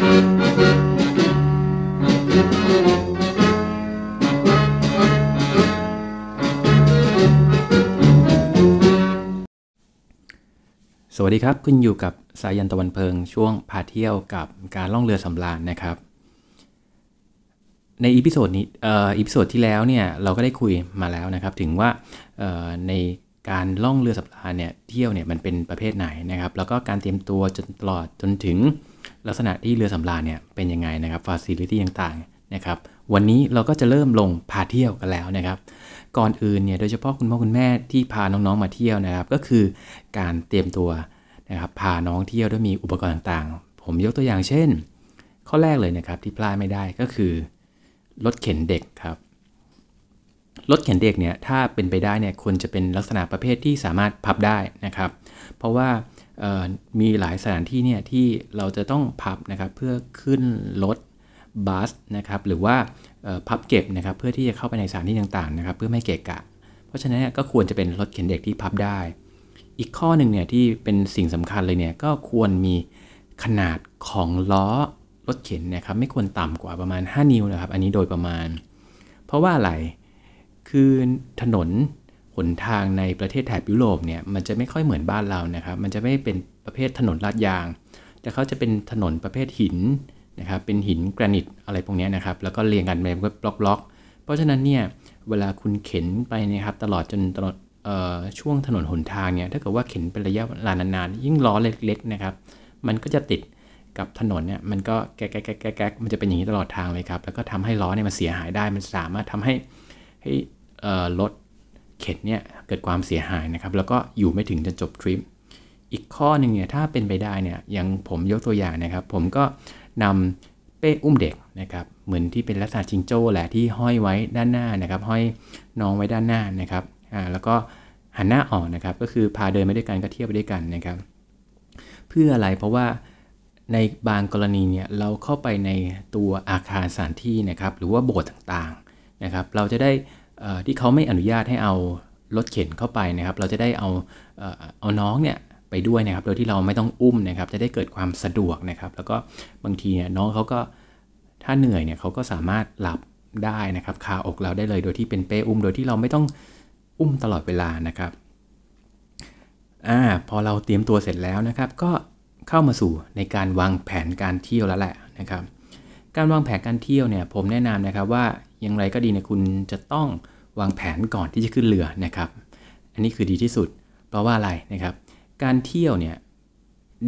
สวัสดีครับ คุณอยู่กับสายันตะวันเพิง ช่วงพาเที่ยวกับการล่องเรือสำราญนะครับ ใน episode นี้เอ่อ episode ที่แล้วเนี่ยเราก็ได้คุยมาแล้วนะครับ ถึงว่าเอ่อในการล่องเรือสำราญเนี่ยเที่ยวเนี่ยมันเป็นประเภทไหนนะครับ แล้วก็การเตรียมตัวจนตลอดจนถึง ลักษณะที่เรือสำราญเนี่ยเป็นยังไงนะครับฟาซิลิตี้ต่างๆนะครับวันนี้เราก็จะเริ่มลงพาเที่ยวกันแล้วนะครับ ก่อนอื่นเนี่ยโดยเฉพาะคุณพ่อคุณแม่ที่พาน้องๆมาเที่ยวนะครับ ก็คือการเตรียมตัวนะครับพาน้องเที่ยวด้วยมีอุปกรณ์ต่างๆ ผมยกตัวอย่างเช่น ข้อแรกเลยนะครับที่พลาดไม่ได้ก็คือรถเข็นเด็กครับรถเข็นเด็กเนี่ยถ้าเป็นไปได้เนี่ยควรจะเป็นลักษณะประเภทที่สามารถพับได้นะครับ เพราะว่า มีหลายสถานที่เนี่ยที่เราจะต้องพับนะครับเพื่อขึ้นรถบัสนะครับหรือว่าพับเก็บนะครับเพื่อที่จะเข้าไปในสถานที่ต่างๆนะครับเพื่อไม่เกะกะ เพราะฉะนั้นก็ควรจะเป็นรถเข็นเด็กที่พับได้ อีกข้อหนึ่งเนี่ยที่เป็นสิ่งสำคัญเลยเนี่ยก็ควรมีขนาดของล้อรถเข็นนะครับไม่ควรต่ำกว่าประมาณ 5 นิ้วนะครับอันนี้โดยประมาณ เพราะว่าอะไรคือถนน นทางในประเทศแถบยุโรปเนี่ยมันจะไม่ค่อยเหมือนบ้านเรานะครับ มันจะไม่เป็นประเภทถนนลาดยาง แต่เขาจะเป็นถนนประเภทหินนะครับเป็นหินแกรนิตอะไรพวกนี้นะครับ แล้วก็เรียงกันเป็นบล็อกๆ เพราะฉะนั้นเนี่ยเวลาคุณเข็นไปนะครับตลอดจนตลอดเอ่อช่วงถนนหนทางเนี่ยถ้าเกิดว่าเข็นเป็นระยะเวลานานๆยิ่งล้อเล็กๆนะครับ มันก็จะติดกับถนนเนี่ยมันก็แก๊กแก๊กแก๊กแก๊กมันจะเป็นอย่างนี้ตลอดทางเลยครับ แล้วก็ทำให้ล้อเนี่ยมันเสียหายได้มันสามารถทำให้ให้รถ เข็นเนี่ยเกิดความเสียหายนะครับ แล้วก็อยู่ไม่ถึงจนจบทริป อีกข้อหนึ่งเนี่ยถ้าเป็นไปได้เนี่ยอย่างผมยกตัวอย่างนะครับ ผมก็นำเป้อุ้มเด็กนะครับ เหมือนที่เป็นลักษณะจิงโจ้แหละที่ห้อยไว้ด้านหน้านะครับ ห้อยน้องไว้ด้านหน้านะครับอ่าแล้วก็หันหน้าออกนะครับ ก็คือพาเดินไปด้วยกันก็เที่ยวไปด้วยกันนะครับ เพื่ออะไรเพราะว่าในบางกรณีเนี่ยเราเข้าไปในตัวอาคารสถานที่นะครับ หรือว่าโบสถ์ต่างๆนะครับ เราจะได้ ที่เขาไม่อนุญาตให้เอารถเข็นเข้าไปนะครับ เราจะได้เอาเอาน้องเนี่ยไปด้วยนะครับ โดยที่เราไม่ต้องอุ้มนะครับ จะได้เกิดความสะดวกนะครับ แล้วก็บางทีเนี่ยน้องเขาก็ถ้าเหนื่อยเนี่ยเขาก็สามารถหลับได้นะครับคาอกเราได้เลยโดยที่เป็นเป้อุ้ม โดยที่เราไม่ต้องอุ้มตลอดเวลานะครับอ่าพอเราเตรียมตัวเสร็จแล้วนะครับ ก็เข้ามาสู่ในการวางแผนการเที่ยวแล้วแหละนะครับ การวางแผนการเที่ยวเนี่ยผมแนะนำนะครับว่า อย่างไรก็ดีเนี่ยคุณจะต้องวางแผนก่อนที่จะขึ้นเรือนะครับ อันนี้คือดีที่สุด เพราะว่าอะไรนะครับ การเที่ยวเนี่ย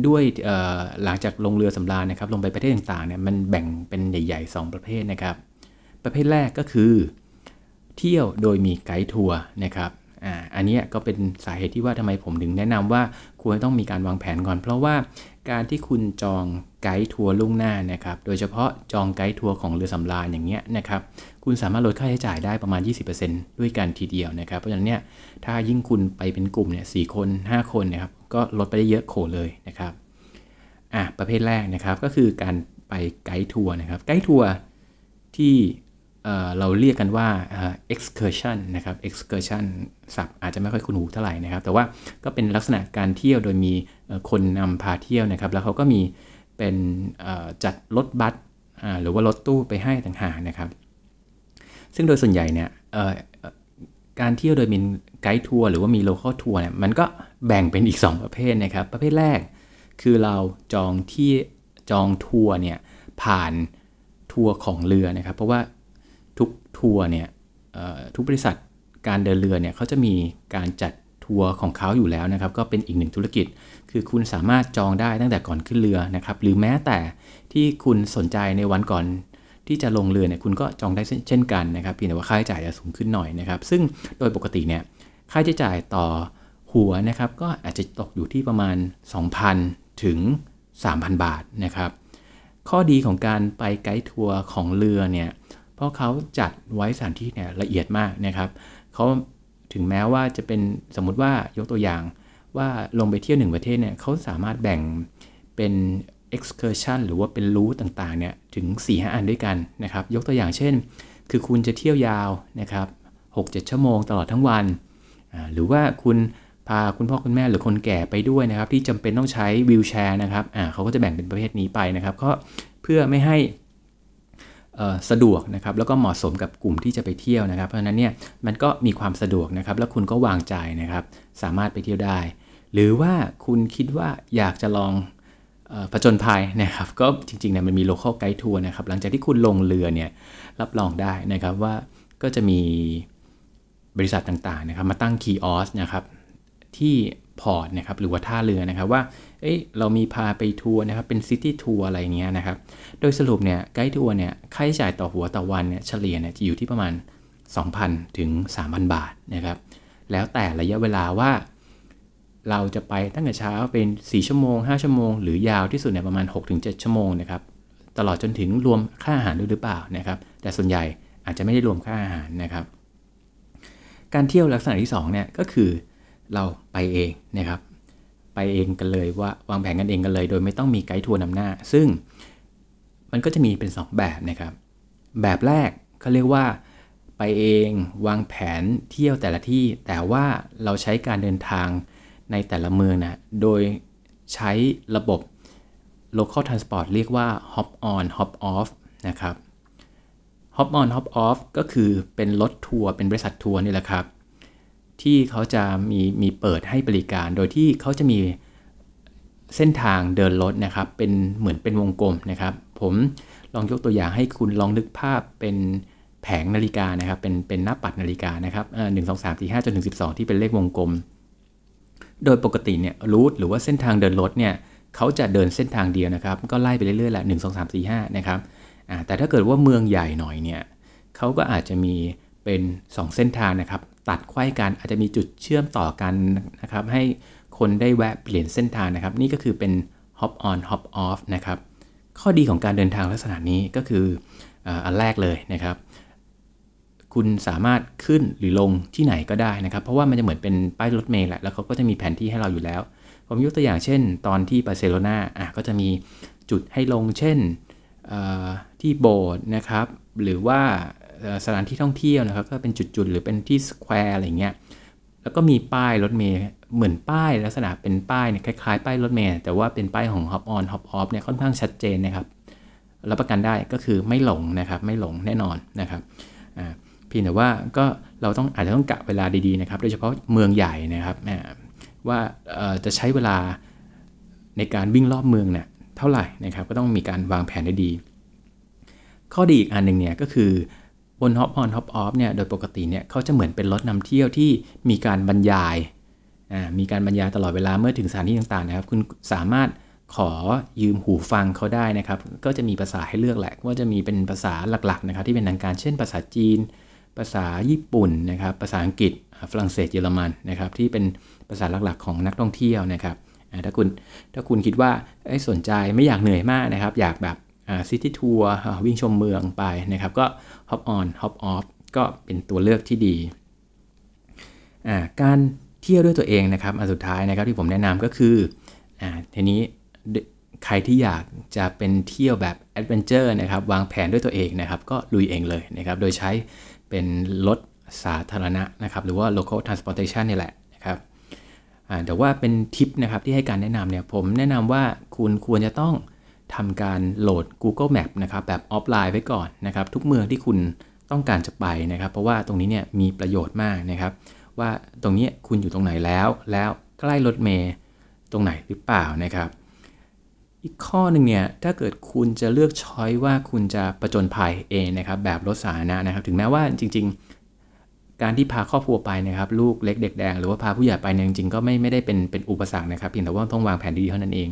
ด้วยหลังจากลงเรือสำราญนะครับ ลงไปประเทศต่างๆเนี่ยมันแบ่งเป็นใหญ่ ๆ 2 ประเภทนะครับ ประเภทแรกก็คือ เที่ยวโดยมีไกด์ทัวร์นะครับอ่าอันนี้ก็เป็นสาเหตุที่ว่าทำไมผมถึงแนะนำว่าควรต้องมีการวางแผนก่อน เพราะว่า การที่คุณจองไกด์ทัวร์ล่วงหน้านะครับ โดยเฉพาะจองไกด์ทัวร์ของเรือสำราญอย่างเงี้ยนะครับ คุณสามารถลดค่าใช้จ่ายได้ประมาณ 20%ด้วยกันทีเดียวนะครับ เพราะฉะนั้นเนี่ย ถ้ายิ่งคุณไปเป็นกลุ่มเนี่ยสคน 5 คนนะครับ ก็ลดไปได้เยอะโขเลยนะครับ อะ ประเภทแรกนะครับ ก็คือการไปไกด์ทัวร์นะครับ ไกด์ทัวร์ที่ เราเรียกกันว่า excursion นะครับ excursion ศัพท์อาจจะไม่ค่อยคุ้นหูเท่าไหร่นะครับ แต่ว่าก็เป็นลักษณะการเที่ยวโดยมีคนนำพาเที่ยวนะครับ แล้วเขาก็มีเป็นจัดรถบัสหรือว่ารถตู้ไปให้ต่างหากนะครับ ซึ่งโดยส่วนใหญ่เนี่ยการเที่ยวโดยมีไกด์ทัวร์หรือว่ามี local tour เนี่ยมันก็แบ่งเป็นอีก 2 ประเภทนะครับ ประเภทแรกคือเราจองที่จองทัวร์เนี่ยผ่านทัวร์ของเรือนะครับ เพราะว่า ทุกทัวร์เนี่ยทุกบริษัทการเดินเรือเนี่ยเขาจะมีการจัดทัวร์ของเขาอยู่แล้วนะครับ ก็เป็นอีกหนึ่งธุรกิจ คือคุณสามารถจองได้ตั้งแต่ก่อนขึ้นเรือนะครับ หรือแม้แต่ที่คุณสนใจในวันก่อนที่จะลงเรือเนี่ยคุณก็จองได้เช่นเช่นกันนะครับเพียงแต่ว่าค่าใช้จ่ายจะสูงขึ้นหน่อยนะครับ ซึ่งโดยปกติเนี่ยค่าใช้จ่ายต่อหัวนะครับ ก็อาจจะตกอยู่ที่ประมาณ 2,000 ถึง 3,000 บาทนะครับ ข้อดีของการไปไกด์ทัวร์ของเรือเนี่ย เพราะเขาจัดไว้สถานที่เนี่ยละเอียดมากนะครับเขาถึงแม้ว่าจะเป็นสมมุติว่ายกตัวอย่างว่าลงไปเที่ยวหนึ่งประเทศเนี่ยเขาสามารถแบ่งเป็น excursion หรือว่าเป็นรูทต่างๆเนี่ยถึง 4-5 อันด้วยกันนะครับยกตัวอย่างเช่น คือคุณจะเที่ยวยาวนะครับ6-7 ชั่วโมงตลอดทั้งวัน หรือว่าคุณพาคุณพ่อคุณแม่หรือคนแก่ไปด้วยนะครับ ที่จำเป็นต้องใช้วีลแชร์นะครับอ่าเขาก็จะแบ่งเป็นประเภทนี้ไปนะครับก็เพื่อไม่ให้ สะดวกนะครับแล้วก็เหมาะสมกับกลุ่มที่จะไปเที่ยวนะครับ เพราะฉะนั้นเนี่ยมันก็มีความสะดวกนะครับ แล้วคุณก็วางใจนะครับ สามารถไปเที่ยวได้ หรือว่าคุณคิดว่าอยากจะลองผจญภัยนะครับ ก็จริงๆเนี่ยมันมี local guide tour นะครับ หลังจากที่คุณลงเรือเนี่ยรับรองได้นะครับว่าก็จะมีบริษัทต่างๆนะครับ มาตั้ง kiosk นะครับที่ port นะครับหรือว่าท่าเรือนะครับว่าเอ้ยเรามีพาไปทัวร์นะครับเป็น city tour อะไรเงี้ยนะครับโดยสรุปเนี่ยไกด์ทัวร์เนี่ยค่าใช้จ่ายต่อหัวต่อวันเนี่ยเฉลี่ยเนี่ยจะอยู่ที่ประมาณ 2,000 ถึง 3,000 บาทนะครับแล้วแต่ระยะเวลาว่า เราจะไปตั้งแต่เช้าเป็น 4 ชั่วโมง 5 ชั่วโมง หรือยาวที่สุดเนี่ยประมาณ 6-7 ชั่วโมงนะครับตลอดจนถึงรวมค่าอาหารด้วยหรือเปล่านะครับแต่ส่วนใหญ่อาจจะไม่ได้รวมค่าอาหารนะครับ การเที่ยวลักษณะที่2เนี่ยก็คือ เราไปเองนะครับ ไปเองกันเลยว่าวางแผนกันเองกันเลย โดยไม่ต้องมีไกด์ทัวร์นำหน้า ซึ่งมันก็จะมีเป็น 2 แบบนะครับ แบบแรกเขาเรียกว่าไปเองวางแผนเที่ยวแต่ละที่ แต่ว่าเราใช้การเดินทางในแต่ละเมืองนะโดยใช้ระบบ local transport เรียกว่า hop on hop off นะครับ hop on hop off ก็คือเป็นรถทัวร์เป็นบริษัททัวร์นี่แหละครับ ที่เขาจะมีมีเปิดให้บริการ โดยที่เขาจะมีเส้นทางเดินรถนะครับ เป็นเหมือนเป็นวงกลมนะครับ ผมลองยกตัวอย่างให้คุณลองนึกภาพเป็นแผงนาฬิกานะครับ เป็นเป็นหน้าปัดนาฬิกานะครับหนึ่งสองสามสี่ห้าจนถึงสิบสองที่เป็นเลขวงกลม โดยปกติเนี่ยรูทหรือว่าเส้นทางเดินรถเนี่ยเขาจะเดินเส้นทางเดียวนะครับ ก็ไล่ไปเรื่อยๆแหละหนึ่งสองสามสี่ห้านะครับแต่ถ้าเกิดว่าเมืองใหญ่หน่อยเนี่ยเขาก็อาจจะมีเป็น 2 เส้นทางนะครับ ตัดไขว้กันอาจจะมีจุดเชื่อมต่อกันนะครับให้คนได้แวะเปลี่ยนเส้นทางนะครับ นี่ก็คือเป็น hop on hop off นะครับข้อดีของการเดินทางลักษณะนี้ก็คืออันแรกเลยนะครับ คุณสามารถขึ้นหรือลงที่ไหนก็ได้นะครับ เพราะว่ามันจะเหมือนเป็นป้ายรถเมล์แหละแล้วเขาก็จะมีแผนที่ให้เราอยู่แล้ว ผมยกตัวอย่างเช่น ตอนที่บาร์เซโลนาอะก็จะมีจุดให้ลงเช่นที่โบสถ์นะครับ หรือว่า สถานที่ท่องเที่ยวนะครับก็เป็นจุดๆ หรือเป็นที่ square อะไรเงี้ยแล้วก็มีป้ายรถเมล์เหมือนป้ายลักษณะเป็นป้ายเนี่ยคล้ายๆ ป้ายรถเมล์แต่ว่าเป็นป้ายของ Hop on Hop off เนี่ยค่อนข้างชัดเจนนะครับรับประกันได้ก็คือไม่หลงนะครับไม่หลงแน่นอนนะครับเพียงแต่ว่าก็เราต้องอาจจะต้องกะเวลาดีๆนะครับโดยเฉพาะเมืองใหญ่นะครับว่าจะใช้เวลาในการวิ่งรอบเมืองเนี่ยเท่าไหร่นะครับก็ต้องมีการวางแผนได้ดี ข้อดีอีกอันหนึ่งเนี่ยก็คือ บน Hop on Hop off เนี่ยโดยปกติเนี่ยเขาจะเหมือนเป็นรถนำเที่ยวที่มีการบรรยายมีการบรรยายตลอดเวลาเมื่อถึงสถานที่ต่างๆนะครับ คุณสามารถขอยืมหูฟังเขาได้นะครับ ก็จะมีภาษาให้เลือกแหละว่าจะมีเป็นภาษาหลักๆนะครับที่เป็นทางการเช่นภาษาจีน ภาษาญี่ปุ่นนะครับภาษาอังกฤษฝรั่งเศสเยอรมันนะครับที่เป็นภาษาหลักๆ ของนักท่องเที่ยวนะครับถ้าคุณถ้าคุณคิดว่าสนใจไม่อยากเหนื่อยมากนะครับ อยากแบบ ซิตี้ทัวร์วิ่งชมเมืองไปนะครับ ก็ hop on hop off ก็เป็นตัวเลือกที่ดี การเที่ยวด้วยตัวเองนะครับอันสุดท้ายนะครับที่ผมแนะนำก็คือ อ่ะทีนี้ใครที่อยากจะเป็นเที่ยวแบบ adventure นะครับวางแผนด้วยตัวเองนะครับ ก็ลุยเองเลยนะครับ โดยใช้เป็นรถสาธารณะนะครับ หรือว่า local transportation นี่แหละนะครับแต่ว่าเป็นทิปนะครับที่ให้การแนะนำเนี่ยผมแนะนำว่าคุณควรจะต้อง ทำการโหลด Google Map นะครับแบบออฟไลน์ไว้ก่อนนะครับทุกเมืองที่คุณต้องการจะไปนะครับ เพราะว่าตรงนี้เนี่ยมีประโยชน์มากนะครับ ว่าตรงนี้คุณอยู่ตรงไหนแล้ว แล้วใกล้รถเมย์ตรงไหนหรือเปล่านะครับ อีกข้อหนึ่งเนี่ยถ้าเกิดคุณจะเลือกช้อยว่าคุณจะประจนภัยเองนะครับ แบบรถสาธารณะนะครับ ถึงแม้ว่าจริง ๆ การที่พาครอบครัวไปนะครับ ลูกเล็กเด็กแดงหรือว่าพาผู้ใหญ่ไปเนี่ยจริงๆก็ไม่ไม่ได้เป็นเป็นอุปสรรคนะครับเพียงแต่ว่าต้องวางแผนดีเท่านั้นเอง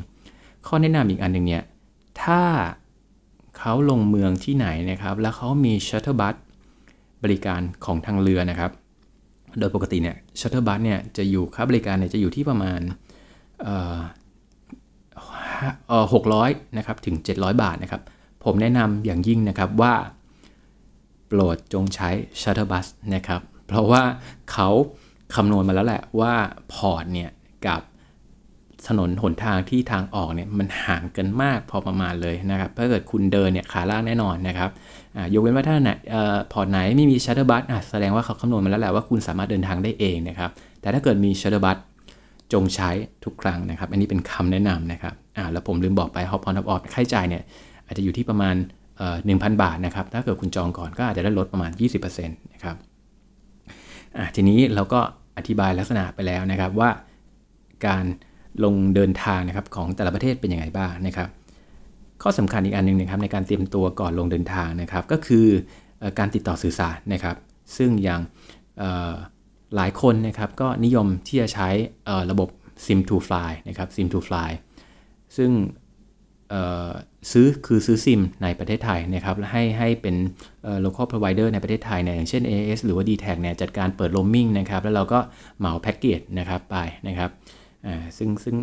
ข้อแนะนำอีกอันหนึ่งเนี่ย ถ้าเขาลงเมืองที่ไหนนะครับ แล้วเขามี shuttle bus บริการของทางเรือนะครับ โดยปกติเนี่ย shuttle bus เนี่ยจะอยู่ค่าบริการเนี่ยจะอยู่ที่ประมาณหกร้อยนะครับถึง 700 บาทนะครับ ผมแนะนำอย่างยิ่งนะครับว่า โปรดจงใช้ shuttle bus นะครับ เพราะว่าเขาคำนวณมาแล้วแหละว่า port เนี่ยกับ ถนนหนทางที่ทางออกเนี่ยมันห่างกันมากพอประมาณเลยนะครับถ้าเกิดคุณเดินเนี่ยขาลากแน่นอนนะครับยกเว้นว่าถ้าไหน port ไหนไม่มี shuttle bus แสดงว่าเขาคำนวณมาแล้วแหละว่าคุณสามารถเดินทางได้เองนะครับแต่ถ้าเกิดมี shuttle bus จงใช้ทุกครั้งนะครับ อันนี้เป็นคำแนะนำนะครับอ่าแล้วผมลืมบอกไป hop on hop off ค่าใช้จ่ายเนี่ยอาจจะอยู่ที่ประมาณหนึ่งพันบาทนะครับ ถ้าเกิดคุณจองก่อนก็อาจจะได้ลดประมาณ 20%นะครับอ่าทีนี้เราก็อธิบายลักษณะไปแล้วนะครับว่าการ ลงเดินทางนะครับของแต่ละประเทศเป็นยังไงบ้างนะครับ ข้อสำคัญอีกอันหนึ่งนะครับในการเตรียมตัวก่อนลงเดินทางนะครับ ก็คือการติดต่อสื่อสารนะครับ ซึ่งอย่างหลายคนนะครับก็นิยมที่จะใช้ระบบ SIM to Fly นะครับ SIM to Fly ซึ่งซื้อคือซื้อซิมในประเทศไทยนะครับให้ให้เป็น local provider ในประเทศไทยเนี่ยอย่างเช่น AS หรือว่า d t แทเนี่ยจัดการเปิด roaming นะครับ แล้วเราก็เหมาแพ็กเกจนะครับไปนะครับ ซึ่งซึ่ง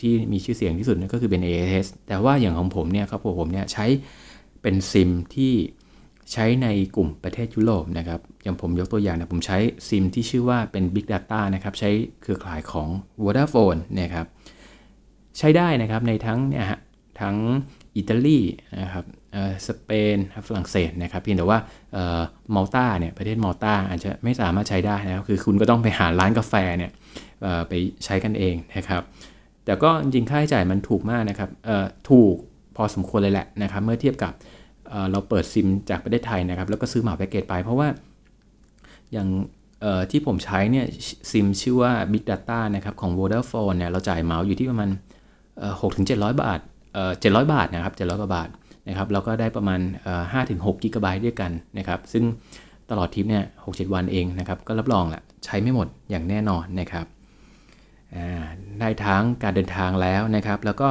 ที่มีชื่อเสียงที่สุดก็คือเป็น AS แต่ว่าอย่างของผมเนี่ยครับผมเนี่ยใช้เป็นซิมที่ใช้ในกลุ่มประเทศยุโรปนะครับ อย่างผมยกตัวอย่างนะผมใช้ซิมที่ชื่อว่าเป็น Big Data นะครับ ใช้เครือข่ายของ Vodafone นะครับ ใช้ได้นะครับในทั้งเนี่ยฮะทั้งอิตาลีนะครับสเปนฝรั่งเศสนะครับเพียงแต่ว่ามัลตาเนี่ยประเทศมัลตาอาจจะไม่สามารถใช้ได้นะครับคือคุณก็ต้องไปหาร้านกาแฟเนี่ย ไปใช้กันเองนะครับ แต่ก็จริงค่าใช้จ่ายมันถูกมากนะครับถูกพอสมควรเลยแหละนะครับเมื่อเทียบกับเราเปิดซิมจากประเทศไทยนะครับ แล้วก็ซื้อเหมาแพ็กเกจไป เพราะว่าอย่างที่ผมใช้เนี่ยซิมชื่อว่า Big Data นะครับของ Vodafone เนี่ยเราจ่ายเหมาอยู่ที่ประมาณ6-700บาทเจ็ดร้อยบาทนะครับเจ็ดร้อยกว่าบาทนะครับแล้วก็ได้ประมาณห้าถึงหกกิกะไบต์ด้วยกันนะครับ ซึ่งตลอดทริปเนี่ยหกเจ็ดวันเองนะครับ ก็รับรองแหละใช้ไม่หมดอย่างแน่นอนนะครับ ได้ทั้งการเดินทางแล้วนะครับ แล้วก็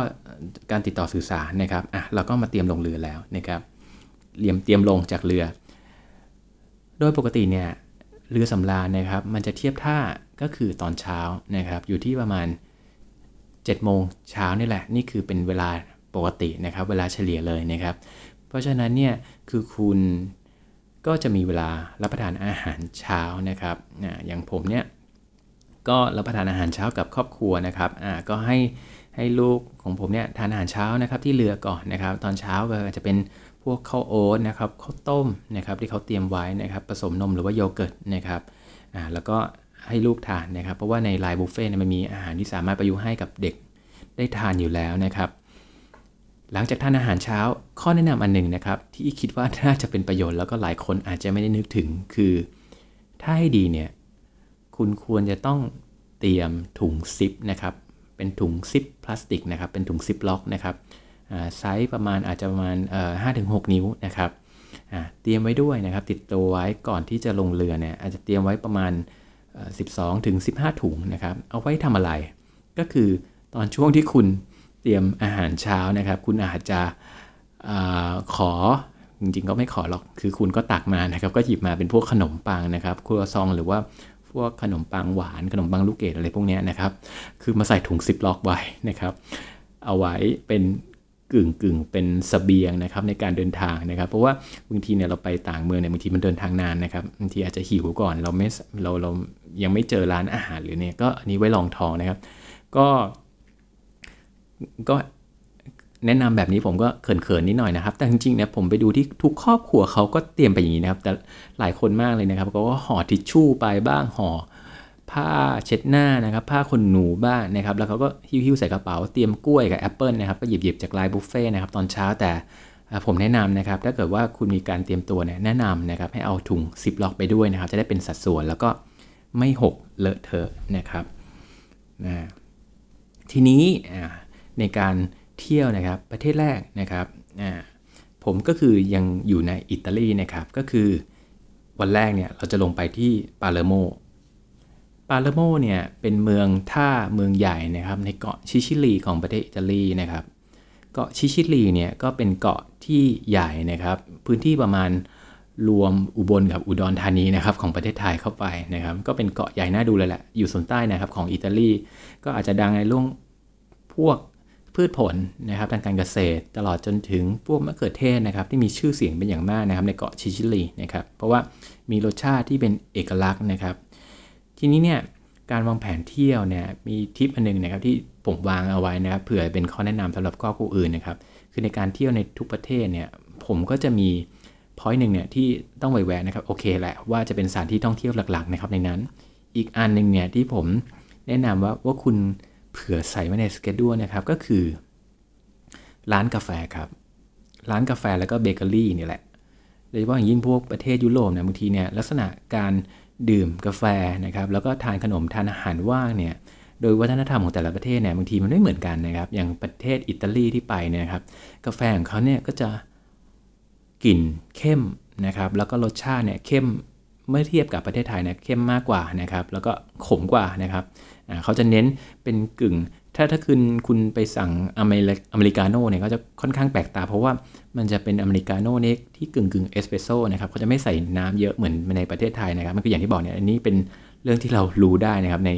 การติดต่อสื่อสารนะครับอะเราก็มาเตรียมลงเรือแล้วนะครับเตรียมเตรียมลงจากเรือ โดยปกติเนี่ยเรือสำราญนะครับ มันจะเทียบท่าก็คือตอนเช้านะครับ อยู่ที่ประมาณ7โมงเช้านี่แหละ นี่คือเป็นเวลาปกตินะครับ เวลาเฉลี่ยเลยนะครับ เพราะฉะนั้นเนี่ยคือคุณก็จะมีเวลารับประทานอาหารเช้านะครับอย่างผมเนี่ย ก็รับประทานอาหารเช้ากับครอบครัวนะครับอ่าก็ให้ให้ลูกของผมเนี่ยทานอาหารเช้านะครับที่เรือก่อนนะครับ ตอนเช้าก็จะเป็นพวกข้าวโอ๊ตนะครับข้าวต้มนะครับที่เขาเตรียมไว้นะครับผสมนมหรือว่าโยเกิร์ตนะครับอ่าแล้วก็ให้ลูกทานนะครับ เพราะว่าในไลน์บุฟเฟ่ต์มันมีอาหารที่สามารถประยุกต์ให้กับเด็กได้ทานอยู่แล้วนะครับ หลังจากทานอาหารเช้าข้อแนะนำอันหนึ่งนะครับ ที่คิดว่าน่าจะเป็นประโยชน์แล้วก็หลายคนอาจจะไม่ได้นึกถึงคือ ถ้าให้ดีเนี่ย คุณควรจะต้องเตรียมถุงซิปนะครับ เป็นถุงซิปพลาสติกนะครับ เป็นถุงซิปล็อกนะครับไซส์ประมาณอาจจะประมาณห้าถึงหนิ้วนะครับเตรียมไว้ด้วยนะครับ ติดตัวไว้ก่อนที่จะลงเรือเนี่ยอาจจะเตรียมไว้ประมาณ 12ถึง15 ถุงนะครับ เอาไว้ทำอะไร ก็คือตอนช่วงที่คุณเตรียมอาหารเช้านะครับ คุณอาจจะอขอจริงๆก็ไม่ขอหรอกคือคุณก็ตักมานะครับ ก็หยิบมาเป็นพวกขนมปังนะครับครัวซองหรือว่า พวกขนมปังหวานขนมปังลูกเกดอะไรพวกนี้นะครับ คือมาใส่ถุงซิปล็อกไว้นะครับ เอาไว้เป็นกึ่งกึ่งเป็นสเสบียงนะครับในการเดินทางนะครับ เพราะว่าบางทีเนี่ยเราไปต่างเมืองเนี่ยบางทีมันเดินทางนานนะครับบางทีอาจจะหิวก่อนเราไม่เราเรายังไม่เจอร้านอาหารหรือเนี่ยก็อันนี้ไว้ลองทองนะครับ ก็ก็ แนะนำแบบนี้ผมก็เขินๆนิดหน่อยนะครับ แต่จริงๆเนี่ยผมไปดูที่ทุกครอบครัวเขาก็เตรียมไปอย่างนี้นะครับ แต่หลายคนมากเลยนะครับก็ห่อทิชชู่ไปบ้างห่อผ้าเช็ดหน้านะครับ ผ้าขนหนูบ้างนะครับ แล้วเขาก็หิ้วๆใส่กระเป๋าเตรียมกล้วยกับแอปเปิลนะครับก็หยิบๆจากไลน์บุฟเฟ่ต์นะครับตอนเช้าแต่ผมแนะนำนะครับ ถ้าเกิดว่าคุณมีการเตรียมตัวเนี่ยแนะนำนะครับ ให้เอาถุงซิปล็อกไปด้วยนะครับ จะได้เป็นสัดส่วนแล้วก็ไม่หกเลอะเทอะนะครับนะทีนี้ในการ เที่ยวนะครับ ประเทศแรกนะครับผมก็คือยังอยู่ในอิตาลีนะครับ ก็คือวันแรกเนี่ยเราจะลงไปที่ปาเลโม ปาเลโมเนี่ยเป็นเมืองท่าเมืองใหญ่นะครับ ในเกาะซิซิลีของประเทศอิตาลีนะครับ เกาะซิซิลีเนี่ยก็เป็นเกาะที่ใหญ่นะครับ พื้นที่ประมาณรวมอุบลกับอุดรธานีนะครับของประเทศไทยเข้าไปนะครับ ก็เป็นเกาะใหญ่น่าดูเลยแหละอยู่ส่วนใต้นะครับของอิตาลี ก็อาจจะดังในเรื่องพวก พืชผลนะครับทางการเกษตร ตลอดจนถึงพวกมะเขือเทศนะครับที่มีชื่อเสียงเป็นอย่างมากนะครับในเกาะซิซิลีนะครับเพราะว่ามีรสชาติที่เป็นเอกลักษณ์นะครับ ทีนี้เนี่ยการวางแผนเที่ยวเนี่ยมีทิปอันนึงนะครับที่ผมวางเอาไว้นะครับเผื่อเป็นข้อแนะนำสำหรับข้อคู่อื่นนะครับคือในการเที่ยวในทุกประเทศเนี่ยผมก็จะมีพอยต์หนึ่งเนี่ยที่ต้องไวแวะนะครับโอเคแหละว่าจะเป็นสถานที่ท่องเที่ยวหลักๆนะครับในนั้น อีกอันหนึ่งเนี่ยที่ผมแนะนำว่าว่าคุณ ผื่อใส่ไว้ในสเกจด้วยนะครับก็คือ ร้านกาแฟครับ ร้านกาแฟแล้วก็เบเกอรี่นี่แหละโดยเฉพาะอย่างยิ่งพวกประเทศยุโรปเนี่ยบางทีเนี่ยลักษณะการดื่มกาแฟนะครับ แล้วก็ทานขนมทานอาหารว่างเนี่ยโดยวัฒนธรรมของแต่ละประเทศเนี่ยบางทีมันไม่เหมือนกันนะครับ อย่างประเทศอิตาลีที่ไปเนี่ยครับ กาแฟของเขาเนี่ยก็จะกลิ่นเข้มนะครับ แล้วก็รสชาติเนี่ยเข้มเมื่อเทียบกับประเทศไทยเนี่ยเข้มมากกว่านะครับ แล้วก็ขมกว่านะครับ เขาจะเน้นเป็นกึ่ง ถ้าถ้าคุณคุณไปสั่งอเมริอเมริกาโน่เนี่ยก็จะค่อนข้างแปลกตา เพราะว่ามันจะเป็นอเมริกาโน่เนี่ยที่กึ่งกึ่งเอสเปรสโซ่นะครับเขาจะไม่ใส่น้ำเยอะเหมือนในประเทศไทยนะครับมันคืออย่างที่บอกเนี่ยอันนี้เป็นเรื่องที่เรารู้ได้นะครับใน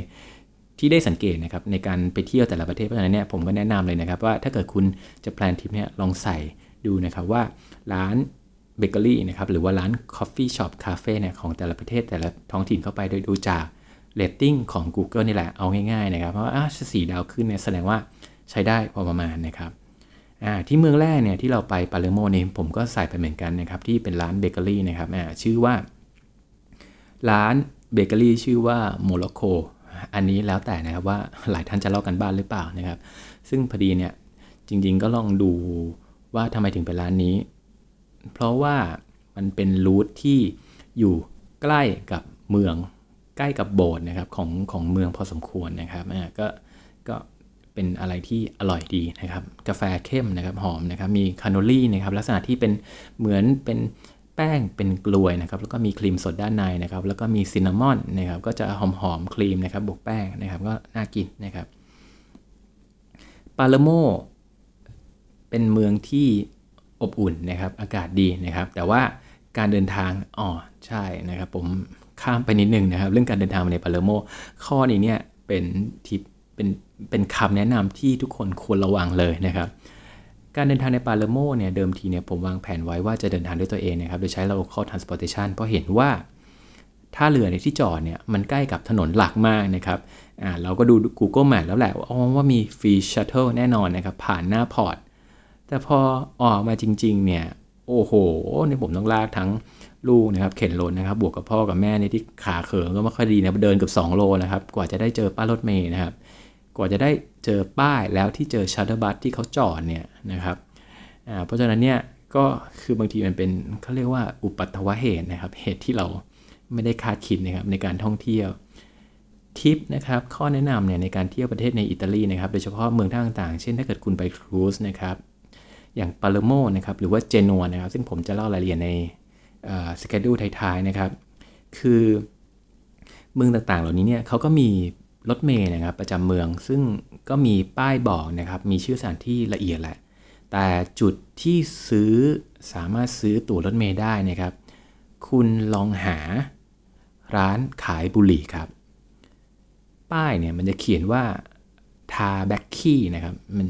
ที่ได้สังเกตนะครับในการไปเที่ยวแต่ละประเทศเพราะฉะนั้นเนี่ยผมก็แนะนำเลยนะครับว่าถ้าเกิดคุณจะ plan ทริปเนี่ยลองใส่ดูนะครับว่าร้านเบเกอรี่นะครับหรือว่าร้าน coffee shop คาเฟ่เนี่ยของแต่ละประเทศแต่ละท้องถิ่นเข้าไปโดยดูจาก เรตติ้งของ Google นี่แหละ เอาง่ายๆนะครับ เพราะว่าสี่ดาวขึ้นเนี่ยแสดงว่าใช้ได้พอประมาณนะครับที่เมืองแรกเนี่ยที่เราไปปาเลโมนี่ผมก็ใส่ไปเหมือนกันนะครับ ที่เป็นร้านเบเกอรี่นะครับชื่อว่า ร้านเบเกอรี่ชื่อว่าโมร็อกโกอันนี้แล้วแต่นะครับว่าหลายท่านจะเล่ากันบ้านหรือเปล่านะครับ ซึ่งพอดีเนี่ยจริงๆก็ลองดูว่าทำไมถึงเป็นร้านนี้ เพราะว่ามันเป็น route ที่อยู่ใกล้กับเมือง ใกล้กับโบสถ์นะครับของของเมืองพอสมควรนะครับก็ก็เป็นอะไรที่อร่อยดีนะครับ กาแฟเข้มนะครับหอมนะครับ มี cannoli นะครับลักษณะที่เป็นเหมือนเป็นแป้งเป็นกรวยนะครับ แล้วก็มีครีมสดด้านในนะครับ แล้วก็มี cinnamon นะครับ ก็จะหอมหอมครีมนะครับบวกแป้งนะครับ ก็น่ากินนะครับปาเลโมเป็นเมืองที่อบอุ่นนะครับ อากาศดีนะครับ แต่ว่าการเดินทางอ๋อใช่นะครับ ผม ข้ามไปนิดนึงนะครับ เรื่องการเดินทางในปาเลโมข้อนี้เนี่ยเป็นทิปเป็นเป็นคำแนะนำที่ทุกคนควรระวังเลยนะครับ การเดินทางในปาเลโมเนี่ยเดิมทีเนี่ยผมวางแผนไว้ว่าจะเดินทางด้วยตัวเองนะครับ โดยใช้ local transportation เพราะเห็นว่าท่าเรือในที่จอดเนี่ยมันใกล้กับถนนหลักมากนะครับอ่าเราก็ดู Google Map แล้วแหละว่ามี free shuttle แน่นอนนะครับ ผ่านหน้า port แต่พอออกมาจริง ๆ เนี่ย โอ้โหนี่ผมต้องลากทั้ง ลูกนะครับเข็นรถนะครับ บวกกับพ่อกับแม่นี่ที่ขาแข้งก็ไม่ค่อยดีนะเดินเกือบ 2 โลนะครับ กว่าจะได้เจอป้ายรถเมย์นะครับ กว่าจะได้เจอป้ายแล้วที่เจอ shuttle bus ที่เขาจอดเนี่ยนะครับเพราะฉะนั้นเนี่ยก็คือบางทีมันเป็นเขาเรียกว่าอุบัติเหตุนะครับ เหตุที่เราไม่ได้คาดคิดนะครับในการท่องเที่ยวทิปนะครับข้อแนะนำเนี่ยในการเที่ยวประเทศในอิตาลีนะครับโดยเฉพาะเมืองท่าต่างๆ เช่นถ้าเกิดคุณไปครูซนะครับอย่างปาเลโมนะครับหรือว่าเจนัวนะครับ ซึ่งผมจะเล่ารายละเอียดใน สเกดูท้ายๆนะครับ คือเมืองต่างๆ เหล่านี้เนี่ยเขาก็มีรถเมย์นะครับประจำเมือง ซึ่งก็มีป้ายบอกนะครับ มีชื่อสถานที่ละเอียดแหละ แต่จุดที่ซื้อสามารถซื้อตั๋วรถเมย์ได้นะครับ คุณลองหาร้านขายบุหรี่ครับ ป้ายเนี่ยมันจะเขียนว่า tabacchi นะครับ มัน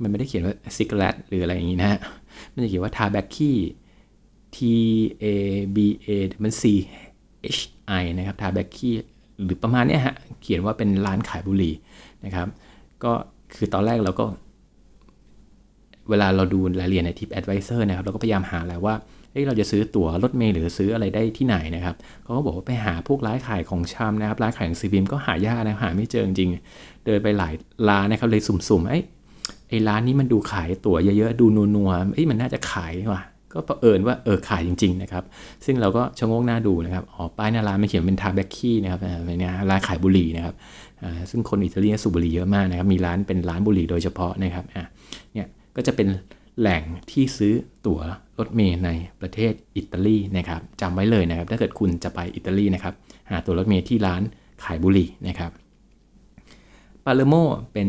มันไม่ได้เขียนว่า cigarette หรืออะไรอย่างนี้นะฮะมันจะเขียนว่า tabacchi T A B A มัน C H I นะครับ tabacchi หรือประมาณนี้ฮะ เขียนว่าเป็นร้านขายบุหรี่นะครับ ก็คือตอนแรกเราก็ เวลาเราดูรายละเอียดใน TripAdvisor นะครับ เราก็พยายามหาแหละว่าเฮ้ยเราจะซื้อตั๋วรถเมล์หรือซื้ออะไรได้ที่ไหนนะครับเขาก็บอกว่าไปหาพวกร้านขายของชำนะครับ ร้านขายหนังสือพิมพ์ก็หายากนะหาไม่เจอจริง เดินไปหลายร้านนะครับเลยสุ่มๆไอ้ไอ้ร้านนี้มันดูขายตั๋วเยอะๆ ดูนัวๆเอ้ยมันน่าจะขายว่ะ ก็เผอิญว่าเออขายจริง ๆ นะครับ ซึ่งเราก็ชะโงกหน้าดูนะครับอ๋อป้ายหน้าร้านมันเขียนเป็น tabacchi นะครับเนี่ยร้านขายบุหรี่นะครับซึ่งคนอิตาลีสูบบุหรี่เยอะมากนะครับ มีร้านเป็นร้านบุหรี่โดยเฉพาะนะครับอ่าเนี่ยก็จะเป็นแหล่งที่ซื้อตั๋วรถเมล์ในประเทศอิตาลีนะครับจำไว้เลยนะครับ ถ้าเกิดคุณจะไปอิตาลีนะครับหาตั๋วรถเมล์ที่ร้านขายบุหรี่นะครับปาเลโมเป็น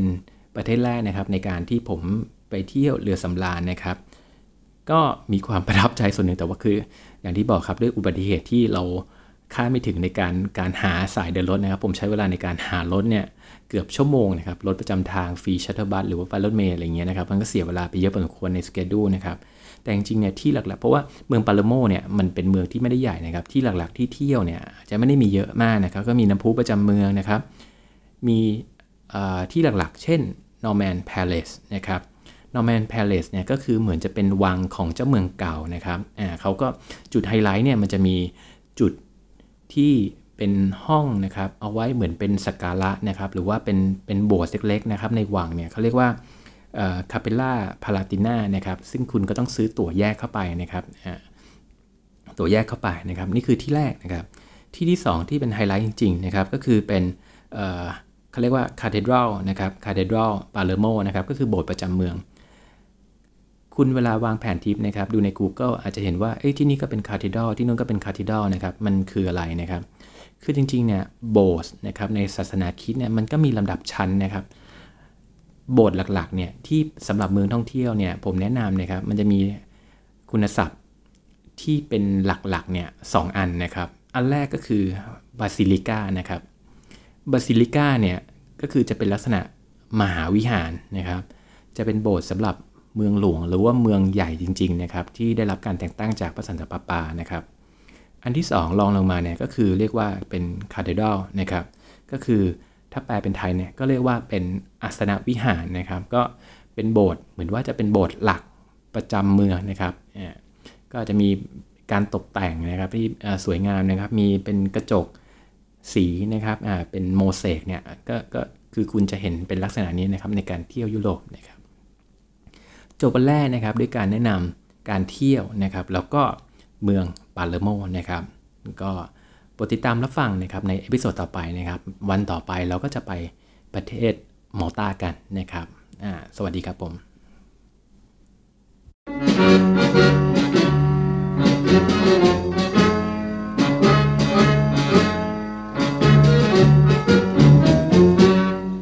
ประเทศแรกนะครับในการที่ผมไปเที่ยวเรือสำราญนะครับ ก็มีความประทับใจส่วนหนึ่งแต่ว่าคือ อย่างที่บอกครับด้วยอุบัติเหตุที่เราคาดไม่ถึงในการการหาสายเดินรถนะครับ ผมใช้เวลาในการหารถเนี่ยเกือบชั่วโมงนะครับรถประจำทาง free shuttle bus หรือว่าป้ายรถเมล์อะไรเงี้ยนะครับมันก็เสียเวลาไปเยอะพอสมควรใน schedule นะครับแต่จริงๆเนี่ยที่หลักๆ เพราะว่าเมืองปาเลโมเนี่ยมันเป็นเมืองที่ไม่ได้ใหญ่นะครับที่หลักๆที่เที่ยวเนี่ยจะไม่ได้มีเยอะมากนะครับก็มีน้ำพุประจำเมืองนะครับ มีที่หลักๆ เช่น Norman Palace นะครับ Norman Palace เนี่ยก็คือเหมือนจะเป็นวังของเจ้าเมืองเก่านะครับอ่าเขาก็จุดไฮไลท์เนี่ยมันจะมีจุดที่เป็นห้องนะครับ เอาไว้เหมือนเป็นสักการะนะครับ หรือว่าเป็นเป็นโบสถ์เล็กๆนะครับในวังเนี่ยเขาเรียกว่า Cappella Palatina นะครับ ซึ่งคุณก็ต้องซื้อตั๋วแยกเข้าไปนะครับตั๋วแยกเข้าไปนะครับ นี่คือที่แรกนะครับ ที่ที่ 2 ที่เป็นไฮไลท์จริง ๆ นะครับ ก็คือเป็นเขาเรียกว่า cathedral นะครับ cathedral ปาเลโมนะครับ ก็คือโบสถ์ประจำเมือง คุณเวลาวางแผนทริปนะครับดูใน Google อาจจะเห็นว่าที่นี่ก็เป็น cathedral ที่นู่นก็เป็น cathedral นะครับมันคืออะไรนะครับ คือจริงๆเนี่ยโบสถ์นะครับในศาสนาคริสต์เนี่ยมันก็มีลำดับชั้นนะครับโบสถ์หลักๆเนี่ยที่สำหรับเมืองท่องเที่ยวเนี่ยผมแนะนำนะครับมันจะมีคำศัพท์ที่เป็นหลักๆเนี่ยสองอันนะครับ อันแรกก็คือ basilica นะครับ basilica เนี่ยก็คือจะเป็นลักษณะมหาวิหารนะครับ จะเป็นโบสถ์สำหรับ เมืองหลวงหรือว่าเมืองใหญ่จริงๆนะครับที่ได้รับการแต่งตั้งจากพระสันตะปาปานะครับอันที่ 2 รองลงมาเนี่ยก็คือเรียกว่าเป็นคาเทดรัลนะครับก็คือถ้าแปลเป็นไทยเนี่ยก็เรียกว่าเป็นอาสนะวิหารนะครับ ก็เป็นโบสถ์เหมือนว่าจะเป็นโบสถ์หลักประจำเมืองนะครับก็จะมีการตกแต่งนะครับที่สวยงามนะครับ มีเป็นกระจกสีนะครับอ่าเป็นโมเสกเนี่ยก็ก็คือคุณจะเห็นเป็นลักษณะนี้นะครับในการเที่ยวยุโรปนะครับ จบวันแรกนะครับด้วยการแนะนำการเที่ยวนะครับ แล้วก็เมืองปาแลร์โมนะครับ ก็ติดตามรับฟังนะครับใน episode ต่อไปนะครับ วันต่อไปเราก็จะไปประเทศมอลตากันนะครับสวัสดีครับผม